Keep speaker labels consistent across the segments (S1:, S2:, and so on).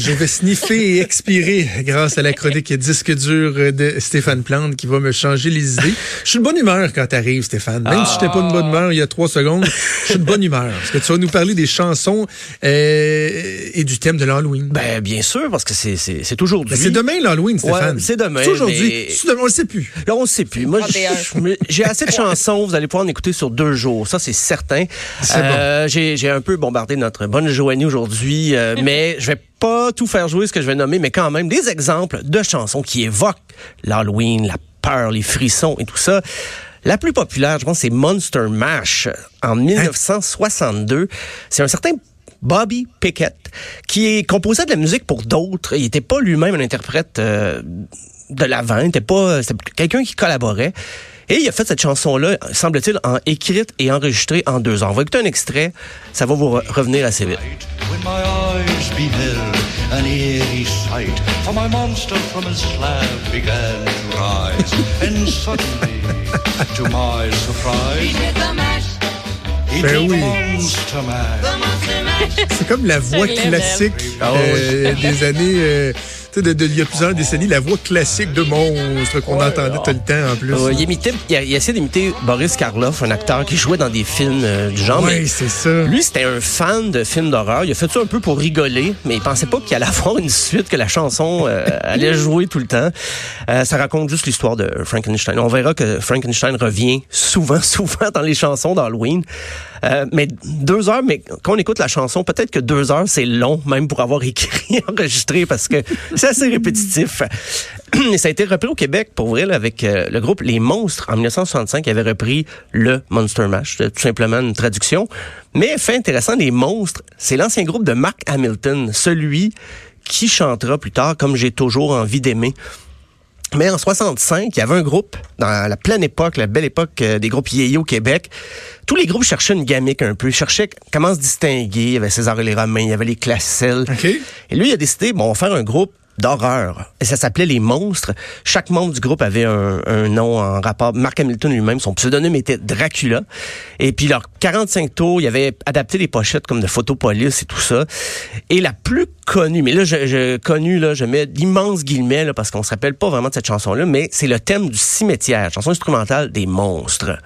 S1: je vais sniffer et expirer grâce à la chronique disque dur de Stéphane Plante qui va me changer les idées. Je suis de bonne humeur quand t'arrives, Stéphane. Même si je n'étais pas de bonne humeur il y a trois secondes, je suis de bonne humeur. Parce que tu vas nous parler des chansons euh, et du thème de l'Halloween.
S2: Ben, bien sûr, parce que c'est, c'est, c'est aujourd'hui.
S1: Ben, c'est demain l'Halloween, Stéphane.
S2: Ouais, c'est demain.
S1: C'est aujourd'hui.
S2: mais-
S1: C'est demain, on le sait plus.
S2: Là, on ne sait plus. Moi, j'ai assez de chansons. Vous allez pouvoir en écouter sur deux jours. Ça, c'est certain.
S1: C'est
S2: Euh, j'ai, j'ai un peu bombardé notre bonne Joanie aujourd'hui, euh, mais je vais pas tout faire jouer ce que je vais nommer, mais quand même des exemples de chansons qui évoquent l'Halloween, la peur, les frissons et tout ça. La plus populaire, je pense, c'est Monster Mash en 1962. C'est un certain Bobby Pickett, qui est composait de la musique pour d'autres. Il n'était pas lui-même un interprète euh, de l'avant, il était pas c'était quelqu'un qui collaborait. Et il a fait cette chanson-là, semble-t-il, en écrite et enregistrée en deux ans. On va écouter un extrait, ça va vous re- revenir assez vite.
S3: When eyes beheld an eerie sight, for my monster from his slab began to rise, and suddenly, to my surprise, it
S1: Ben
S3: was
S1: oui.
S3: Monster Man.
S1: C'est comme la voix classique euh, des années, euh, tu sais, de, de- il y a plusieurs décennies, la voix classique de monstre qu'on entendait tout le temps en plus.
S2: Euh, il, imitait, il, essayé d'imiter Boris Karloff, un acteur qui jouait dans des films euh, du genre.
S1: Oui, c'est ça.
S2: Lui, c'était un fan de films d'horreur. Il a fait ça un peu pour rigoler, mais il pensait pas qu'il allait avoir une suite, que la chanson euh, allait jouer tout le temps. Euh, ça raconte juste l'histoire de Frankenstein. On verra que Frankenstein revient souvent, souvent dans les chansons d'Halloween. Euh, mais deux heures, mais quand on écoute la chanson, peut-être que deux heures, c'est long, même pour avoir écrit, enregistré, parce que c'est assez répétitif. Et ça a été repris au Québec, pour vrai, là, avec euh, le groupe Les Monstres, en 1965, qui avait repris le Monster Mash. C'était tout simplement une traduction. Mais fait intéressant, Les Monstres, c'est l'ancien groupe de Mark Hamilton, celui qui chantera plus tard comme j'ai toujours envie d'aimer. Mais en 65, il y avait un groupe, dans la pleine époque, la belle époque euh, des groupes yéyé au Québec. Tous les groupes cherchaient une gamique un peu. Ils cherchaient comment se distinguer. Il y avait César et les Romains, il y avait les Classelles.
S1: OK.
S2: Et lui, il a décidé, bon, on va faire un groupe d'horreur. Et ça s'appelait Les Monstres. Chaque membre du groupe avait un, un nom en rapport. Mark Hamilton lui-même, son pseudonyme était Dracula. Et puis, leurs 45 tours, il avait adapté les pochettes comme de Photopolis et tout ça. Et la plus connue, mais là, je, je connue, là, je mets d'immenses guillemets, là, parce qu'on se rappelle pas vraiment de cette chanson-là, mais c'est le thème du cimetière, chanson instrumentale des monstres.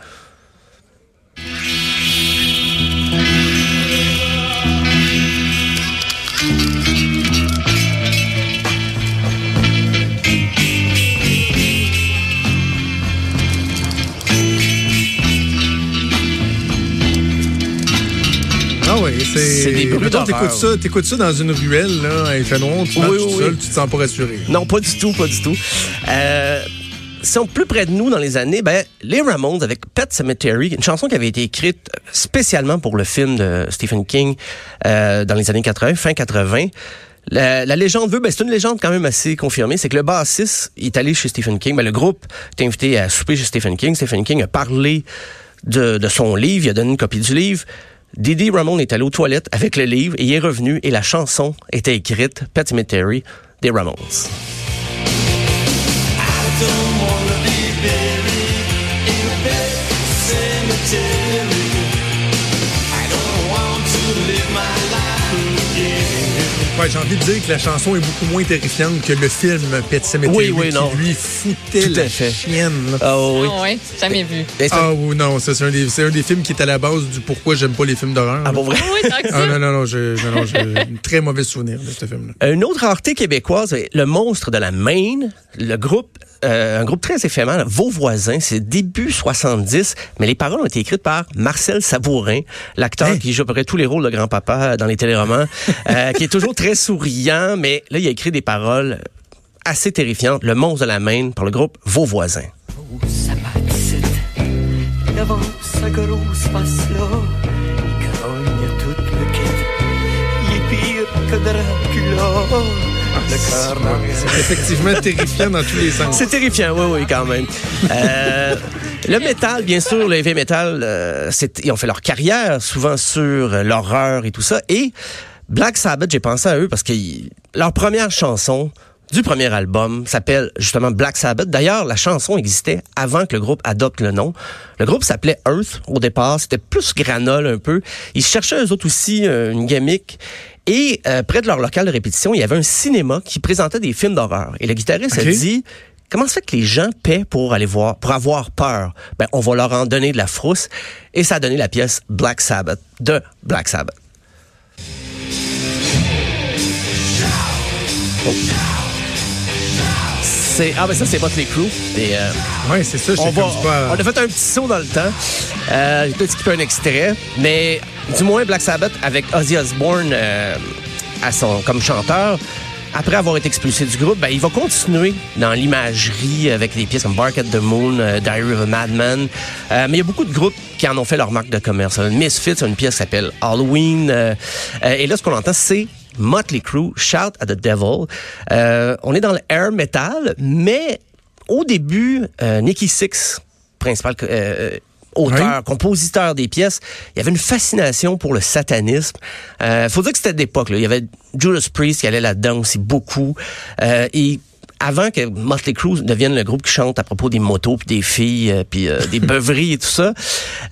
S1: C'est.
S2: Des bruits d'horreur.
S1: T'écoutes ça, t'écoutes ça dans une ruelle, là, il fait noir, tu
S2: Oui,
S1: tout seul,
S2: oui.
S1: tu te sens pas rassuré.
S2: Non, pas du tout, pas du tout. Euh, si on plus près de nous dans les années, ben, les Ramones avec Pet Cemetery, une chanson qui avait été écrite spécialement pour le film de Stephen King euh, dans les années 80, fin 80. La, la légende veut, ben, c'est une légende quand même assez confirmée, c'est que le bassiste est allé chez Stephen King. Ben, le groupe est invité à souper chez Stephen King. Stephen King a parlé de, de son livre, il a donné une copie du livre. Didi Ramone est allé aux toilettes avec le livre et est revenu et la chanson était écrite, Pet Cemetery, des Ramones.
S1: Ouais, j'ai envie de dire que la chanson est beaucoup moins terrifiante que le film Pet Cemetery
S2: Oui, oui,
S1: qui
S2: non.
S1: lui foutait
S2: Tout
S1: la
S2: fait.
S1: chienne.
S2: Ah oui.
S4: Ah jamais vu.
S1: Ah oui, non, ça, c'est un, des- c'est un des films qui est à la base du pourquoi j'aime pas les films d'horreur.
S2: Ah, pour vrai?
S4: Oui, tant que
S1: Ah
S4: ça.
S1: non, non, non, j'ai non, non, j'ai un très mauvais souvenir de ce film-là.
S2: Une autre rareté québécoise, le monstre de la Maine, le groupe, euh, un groupe très éphémère, Vos voisins, c'est début 70, mais les paroles ont été écrites par Marcel Sabourin, l'acteur
S1: Hein?
S2: qui joue à peu près tous les rôles de grand-papa dans les téléromans, euh, qui est toujours très souriant, mais là, il a écrit des paroles assez terrifiantes. Le monstre de la Maine par le groupe Vos voisins.
S5: Ça m'excite. Devant sa grosse face-là, il grogne tout le kit. Il est pire que Dracula. Le cœur m'arrête.
S1: C'est effectivement terrifiant dans tous les sens.
S2: C'est terrifiant, oui, oui, quand même. Euh, le métal, bien sûr, le heavy metal, euh, ils ont fait leur carrière souvent sur euh, l'horreur et tout ça. Et Black Sabbath, j'ai pensé à eux parce que leur première chanson, du premier album s'appelle justement Black Sabbath. D'ailleurs, la chanson existait avant que le groupe adopte le nom. Le groupe s'appelait Earth au départ. C'était plus granol un peu. Ils cherchaient eux autres aussi euh, une gimmick. Et euh, près de leur local de répétition, il y avait un cinéma qui présentait des films d'horreur. Et le guitariste a dit Comment ça fait que les gens paient pour aller voir, pour avoir peur? Ben, on va leur en donner de la frousse. Et ça a donné la pièce Black Sabbath de Black Sabbath. C'est, ah ben ça c'est Motley Crue. Et, euh,
S1: Ouais, c'est ça.
S2: on, va,
S1: comme pas.
S2: on a fait un petit saut dans le temps. Euh, J'ai peut-être skippé un extrait, mais du moins Black Sabbath avec Ozzy Osbourne euh, à son, comme chanteur. Après avoir été expulsé du groupe, ben, il va continuer dans l'imagerie avec des pièces comme Bark at the Moon, euh, Diary of a Madman. Euh, mais il y a beaucoup de groupes qui en ont fait leur marque de commerce. Misfits a une pièce qui s'appelle Halloween. euh, euh, et là, ce qu'on entend, c'est Motley Crue, Shout at the Devil. Euh, on est dans le air metal, mais au début, euh, Nicky Six, principal euh, auteur, compositeur des pièces, il y avait une fascination pour le satanisme. Euh, faut dire que c'était d'époque. là. Il y avait Judas Priest qui allait là-dedans aussi beaucoup. Euh, et avant que Motley Crue devienne le groupe qui chante à propos des motos puis des filles euh, puis euh, des beuveries et tout ça,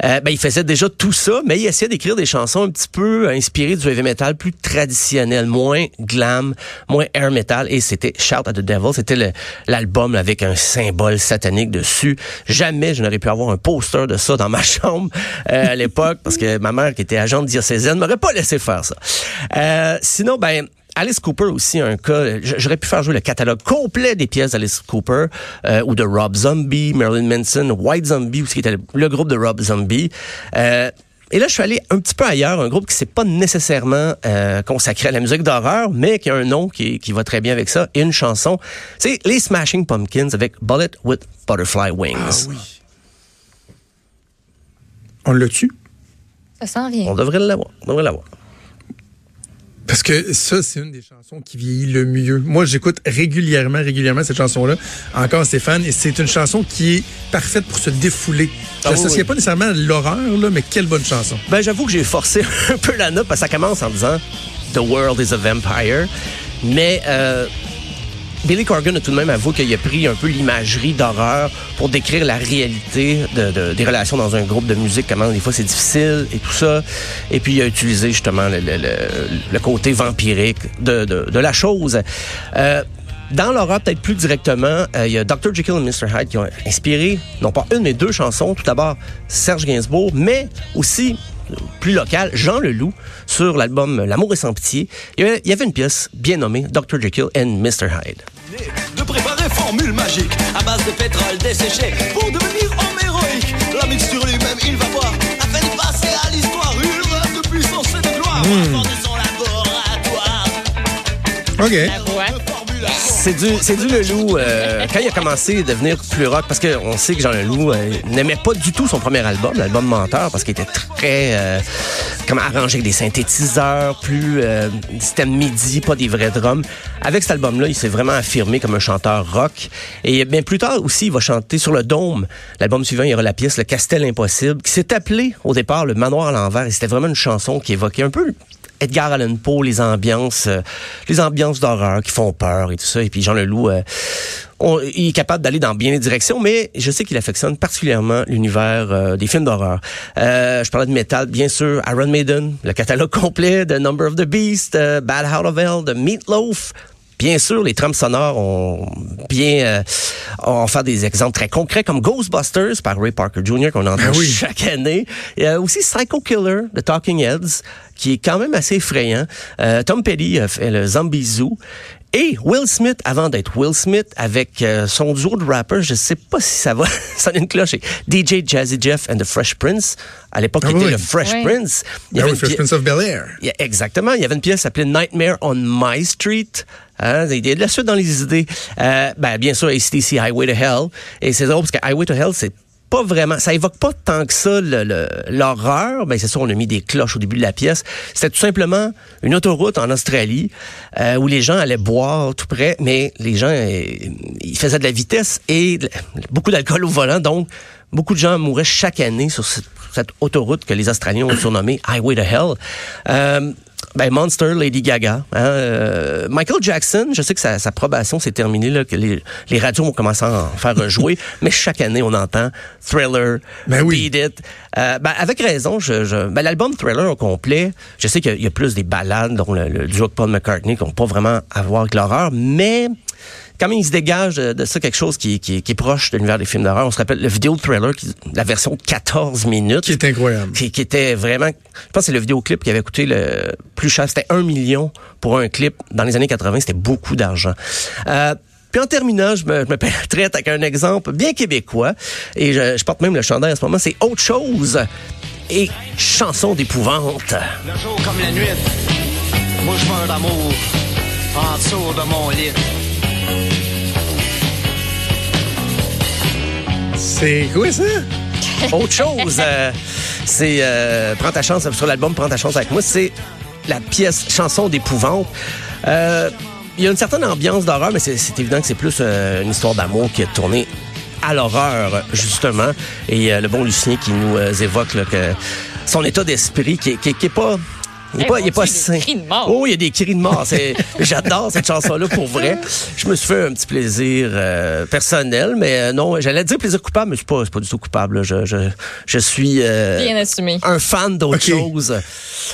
S2: euh, ben il faisait déjà tout ça, mais il essayait d'écrire des chansons un petit peu inspirées du heavy metal, plus traditionnel, moins glam, moins air metal. Et c'était Shout at the Devil, c'était l'album avec un symbole satanique dessus. Jamais je n'aurais pu avoir un poster de ça dans ma chambre à l'époque parce que ma mère qui était agente diocésaine m'aurait pas laissé faire ça. Sinon, ben Alice Cooper aussi un cas. J'aurais pu faire jouer le catalogue complet des pièces d'Alice Cooper euh, ou de Rob Zombie, Marilyn Manson, White Zombie aussi qui était le, le groupe de Rob Zombie. Euh, et là, je suis allé un petit peu ailleurs, un groupe qui s'est pas nécessairement euh, consacré à la musique d'horreur, mais qui a un nom qui, qui va très bien avec ça, et une chanson. C'est les Smashing Pumpkins avec Bullet with Butterfly Wings.
S1: Ah oui. On l'a tu
S4: Ça s'en vient.
S2: On devrait l'avoir. On devrait l'avoir.
S1: Parce que ça, c'est une des chansons qui vieillit le mieux. Moi, j'écoute régulièrement, régulièrement cette chanson-là. Encore Stéphane, et c'est une chanson qui est parfaite pour se défouler. Je
S2: Ah oui,
S1: l'associais
S2: oui.
S1: pas nécessairement à l'horreur, là, mais quelle bonne chanson.
S2: Ben, j'avoue que j'ai forcé un peu la note parce que ça commence en disant The world is a vampire. Mais euh, Billy Corgan a tout de même avoué qu'il a pris un peu l'imagerie d'horreur pour décrire la réalité de, de- des relations dans un groupe de musique, comment des fois c'est difficile et tout ça. Et puis il a utilisé justement le, côté vampirique de, la chose. Euh, dans l'horreur, peut-être plus directement, euh, il y a Dr. Jekyll et Mr. Hyde qui ont inspiré, non pas une, mais deux chansons. Tout d'abord, Serge Gainsbourg, mais aussi, plus local, Jean Leloup, sur l'album L'amour est sans pitié. Il y avait, une pièce bien nommée Dr. Jekyll and Mr. Hyde.
S6: de préparer formule magique à base de pétrole desséché pour devenir homme héroïque. La mixture lui-même, il va voir, afin de passer à l'histoire une rêve de puissance et de gloire. Enfant de son laboratoire.
S1: OK.
S6: De formulation.
S2: C'est du, c'est du Leloup. euh, quand il a commencé à devenir plus rock, parce qu'on sait que Jean Leloup euh, n'aimait pas du tout son premier album, l'album Menteur, parce qu'il était très euh, comme arrangé avec des synthétiseurs, plus euh, système MIDI, pas des vrais drums. Avec cet album-là, il s'est vraiment affirmé comme un chanteur rock. Et bien plus tard aussi, il va chanter sur le Dôme. L'album suivant, il y aura la pièce Le Castel Impossible, qui s'est appelé au départ Le Manoir à l'envers. Et c'était vraiment une chanson qui évoquait un peu Edgar Allan Poe, les ambiances, euh, les ambiances d'horreur qui font peur et tout ça. Et puis Jean Leloup, euh, on- il est capable d'aller dans bien des directions, mais je sais qu'il affectionne particulièrement l'univers euh, des films d'horreur. Euh, je parlais de métal, bien sûr, Iron Maiden, le catalogue complet de Number of the Beast, euh, Bad Out of Hell, de Meatloaf. Bien sûr, les trames sonores ont bien euh, ont fait des exemples très concrets comme Ghostbusters par Ray Parker Jr. qu'on entend
S1: Ben oui.
S2: chaque année. Il y a aussi Psycho Killer de Talking Heads qui est quand même assez effrayant. Euh, Tom Petty a fait le Zombie Zoo. Et Will Smith, avant d'être Will Smith, avec euh, son duo de rappers, je sais pas si ça va sonner une cloche, DJ Jazzy Jeff and the Fresh Prince. À l'époque,
S1: Ah
S2: il était
S1: oui.
S2: le Fresh
S4: Oui.
S2: Prince. Il y
S1: Ah
S2: avait
S1: oui, Fresh
S2: pi-
S1: Prince of Bel-Air.
S2: il y a- exactement. Il y avait une pièce s'appelait Nightmare on My Street. Hein, il y a de la suite dans les idées. Euh, ben, bien sûr, ACDC Highway to Hell. Et c'est drôle parce que Highway to Hell, c'est pas vraiment, ça évoque pas tant que ça l'horreur. Ben c'est ça, on a mis des cloches au début de la pièce. C'était tout simplement une autoroute en Australie euh, où les gens allaient boire tout près, mais les gens euh, ils faisaient de la vitesse et beaucoup d'alcool au volant, donc beaucoup de gens mouraient chaque année sur cette, cette autoroute que les Australiens ont surnommée Highway to Hell. Euh, Ben Monster, Lady Gaga. hein, euh, Michael Jackson, je sais que sa, sa probation s'est terminée, là, que les, les radios ont commencé à en faire rejouer, mais chaque année on entend Thriller,
S1: Ben oui.
S2: Beat It. Euh, ben, avec raison, je, je, ben, l'album Thriller au complet, je sais qu'il y, a- il y a plus des ballades, dont le, le duo de Paul McCartney, qui n'ont pas vraiment à voir avec l'horreur, mais quand même, il se dégage de, de ça quelque chose qui, qui, qui est proche de l'univers des films d'horreur. On se rappelle le vidéo Thriller, qui, la version de 14 minutes
S1: Qui est incroyable.
S2: qui, qui était vraiment, je pense que c'est le vidéoclip qui avait coûté le plus cher. C'était un million pour un clip. Dans les années 80, c'était beaucoup d'argent. Euh, puis en terminant, je me, je me traite avec un exemple bien québécois. Et je, je porte même le chandail en ce moment. C'est autre chose. Et chanson d'épouvante.
S6: Le jour comme la nuit, moi je meurs d'amour en dessous de mon lit.
S1: C'est quoi ça?
S2: Autre chose, euh, c'est euh, Prends ta chance sur l'album Prends ta chance avec moi. C'est la pièce chanson d'épouvante. Euh, Il y a une certaine ambiance d'horreur, mais c'est évident que c'est plus euh, une histoire d'amour qui est tournée à l'horreur, justement. Et euh, le bon Lucien qui nous euh, évoque là, que son état d'esprit qui, qui, qui est pas... Il est
S4: Eh,
S2: pas, il est pas sain.
S4: cris de mort.
S2: Oh, il y a des cris de mort. C'est- J'adore cette chanson-là pour vrai. Je me suis fait un petit plaisir euh, personnel, mais euh, non, j'allais dire plaisir coupable, mais je suis pas, je suis pas du tout coupable. là. Je, je, je suis euh,
S4: Bien assumé.
S2: un fan d'autre
S1: Ok.
S2: chose. Euh,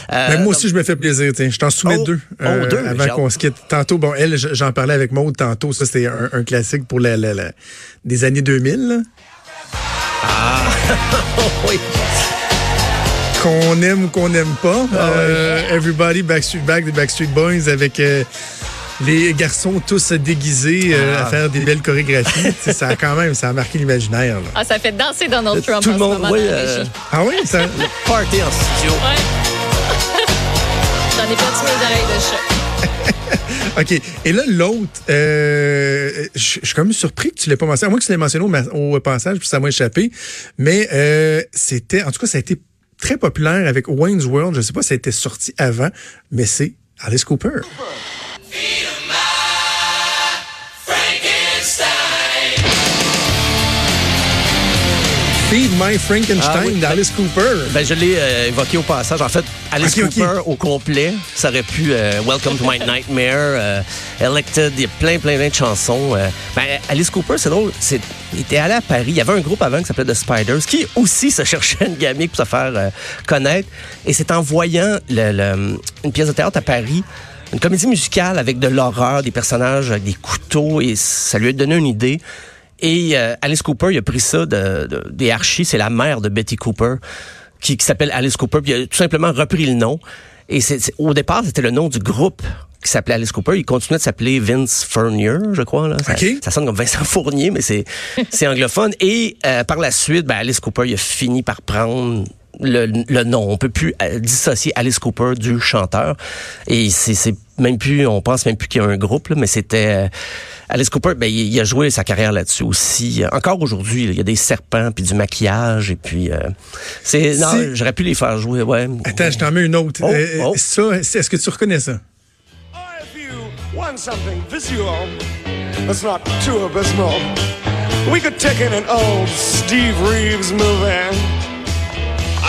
S1: Ben, moi aussi, je me fais plaisir. tiens. Je t'en soumets
S2: Oh,
S1: deux,
S2: oh, deux,
S1: avant qu'on se quitte. Tantôt, bon, elle, j'en parlais avec Maude tantôt. Ça, c'était un, un classique pour la, la- la- des années 2000. là.
S2: oui.
S1: Qu'on aime ou qu'on n'aime pas.
S2: Ah
S1: Euh, Everybody Backstreet Back des Backstreet Boys avec euh, les garçons tous déguisés euh,
S2: Ah.
S1: à faire des belles chorégraphies. Ça a quand même, ça a marqué l'imaginaire. là.
S4: Ah, ça fait danser Donald Trump
S2: Tout
S4: en
S2: le
S4: ce
S2: monde,
S4: moment
S2: oui, euh.
S1: Ah oui? Ça...
S2: Party en studio.
S4: Ouais. J'en ai perdu mes oreilles de chat.
S1: OK. Et là, l'autre, euh, je je suis quand même surpris que tu l'aies pas mentionné. À moins que tu l'aies mentionné au, ma- au passage, puis ça m'a échappé. Mais euh, c'était, en tout cas, ça a été très populaire avec Wayne's World. Je sais pas si ça a été sorti avant, mais c'est Alice Cooper. My Frankenstein
S2: Ah oui.
S1: d'Alice Cooper.
S2: Ben, je l'ai euh, évoqué au passage. En fait, Alice. Cooper au complet, ça aurait pu euh, Welcome to My Nightmare, euh, Elected, il y a plein, plein, plein de chansons. ben, Alice Cooper, c'est drôle, c'est, il était allé à Paris. Il y avait un groupe avant qui s'appelait The Spiders, qui aussi se cherchait une gamique pour se faire connaître. Et c'est en voyant le- le- une pièce de théâtre à Paris, une comédie musicale avec de l'horreur, des personnages avec des couteaux, et ça lui a donné une idée. Et euh, Alice Cooper, il a pris ça de, de- des Archies, c'est la mère de Betty Cooper, qui, qui s'appelle Alice Cooper, puis il a tout simplement repris le nom. Et c'est, c'est- au départ, c'était le nom du groupe qui s'appelait Alice Cooper. Il continuait de s'appeler Vince Fournier, je crois. Là. Ça,
S1: OK.
S2: ça sonne comme Vincent Fournier, mais c'est, c'est anglophone. Et euh, par la suite, ben, Alice Cooper, il a fini par prendre le, le nom. On peut plus euh, dissocier Alice Cooper du chanteur. Et c'est même plus, on pense même plus qu'il y a un groupe, là, mais c'était euh, Alice Cooper. Ben, il, il a joué sa carrière là-dessus aussi. Encore aujourd'hui, il y a des serpents puis du maquillage et puis euh, c'est non,
S1: Si-
S2: j'aurais pu les faire jouer. Ouais.
S1: Attends, je t'en mets une autre.
S2: Oh,
S1: Euh,
S2: oh.
S1: Ça, c'est- est-ce que tu reconnais ça?
S7: If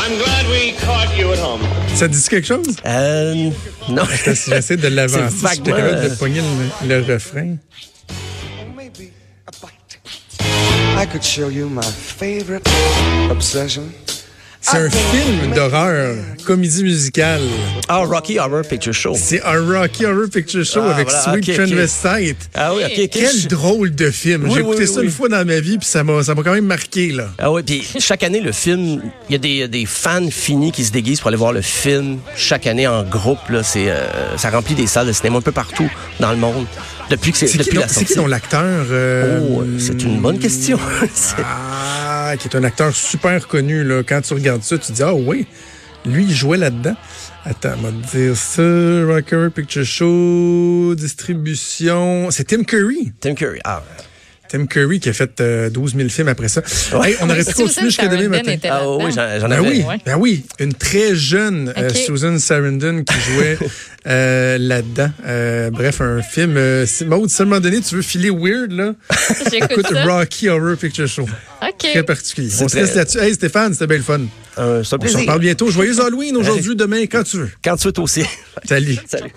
S8: I'm glad we caught you at home.
S1: Ça te dit quelque chose?
S2: Euh, non.
S1: J'essaie de l'avancer.
S2: Vaguement,
S1: capable de
S2: euh,
S1: pogner le, le refrain.
S7: Maybe a bite. I could show you my favorite obsession.
S1: C'est un film d'horreur, comédie musicale.
S2: Ah, Rocky Horror Picture Show.
S1: C'est un Rocky Horror Picture Show
S2: Ah,
S1: avec
S2: voilà,
S1: Sweet.
S2: Ah oui, ok, ok.
S1: Quel
S2: Je-
S1: drôle de film.
S2: Oui,
S1: J'ai écouté
S2: oui,
S1: ça
S2: oui.
S1: une fois dans ma vie, puis ça m'a ça m'a quand même marqué. là.
S2: Ah oui, puis chaque année, le film, il y a des, des fans finis qui se déguisent pour aller voir le film chaque année en groupe. Là, c'est, euh, ça remplit des salles de cinéma un peu partout dans le monde depuis que c'est,
S1: C'est qui,
S2: la
S1: c'est
S2: sortie.
S1: qui dont l'acteur? euh,
S2: Oh, c'est une bonne question. C'est-
S1: Qui est un acteur super connu. Là. Quand tu regardes ça, tu te dis, ah oui, lui, il jouait là-dedans. Attends, on va te dire ça. Rocker Picture Show, distribution. C'est Tim Curry.
S2: Tim Curry. Ah,
S1: Tim Curry qui a fait euh, 12 000 films après ça. Hey, on aurait pu continuer jusqu'à demain matin.
S2: Ah oui, j'en
S1: Ben oui,
S4: ouais.
S1: ben oui, une très jeune euh. Susan Sarandon qui jouait euh, là-dedans. Euh, bref, un film. Euh, Maud, si à un moment donné tu veux filer weird là,
S4: J'écoute
S1: écoute
S4: ça.
S1: Rocky Horror Picture Show. Très
S4: OK.
S1: particulier.
S2: C'est
S1: On se
S2: très-
S1: laisse là-dessus. Hey Stéphane, c'était bien le fun.
S2: Euh,
S1: On se reparle bientôt. Joyeux Halloween aujourd'hui, demain, quand tu veux.
S2: Quand tu veux, toi aussi.
S1: Salut.
S2: Salut.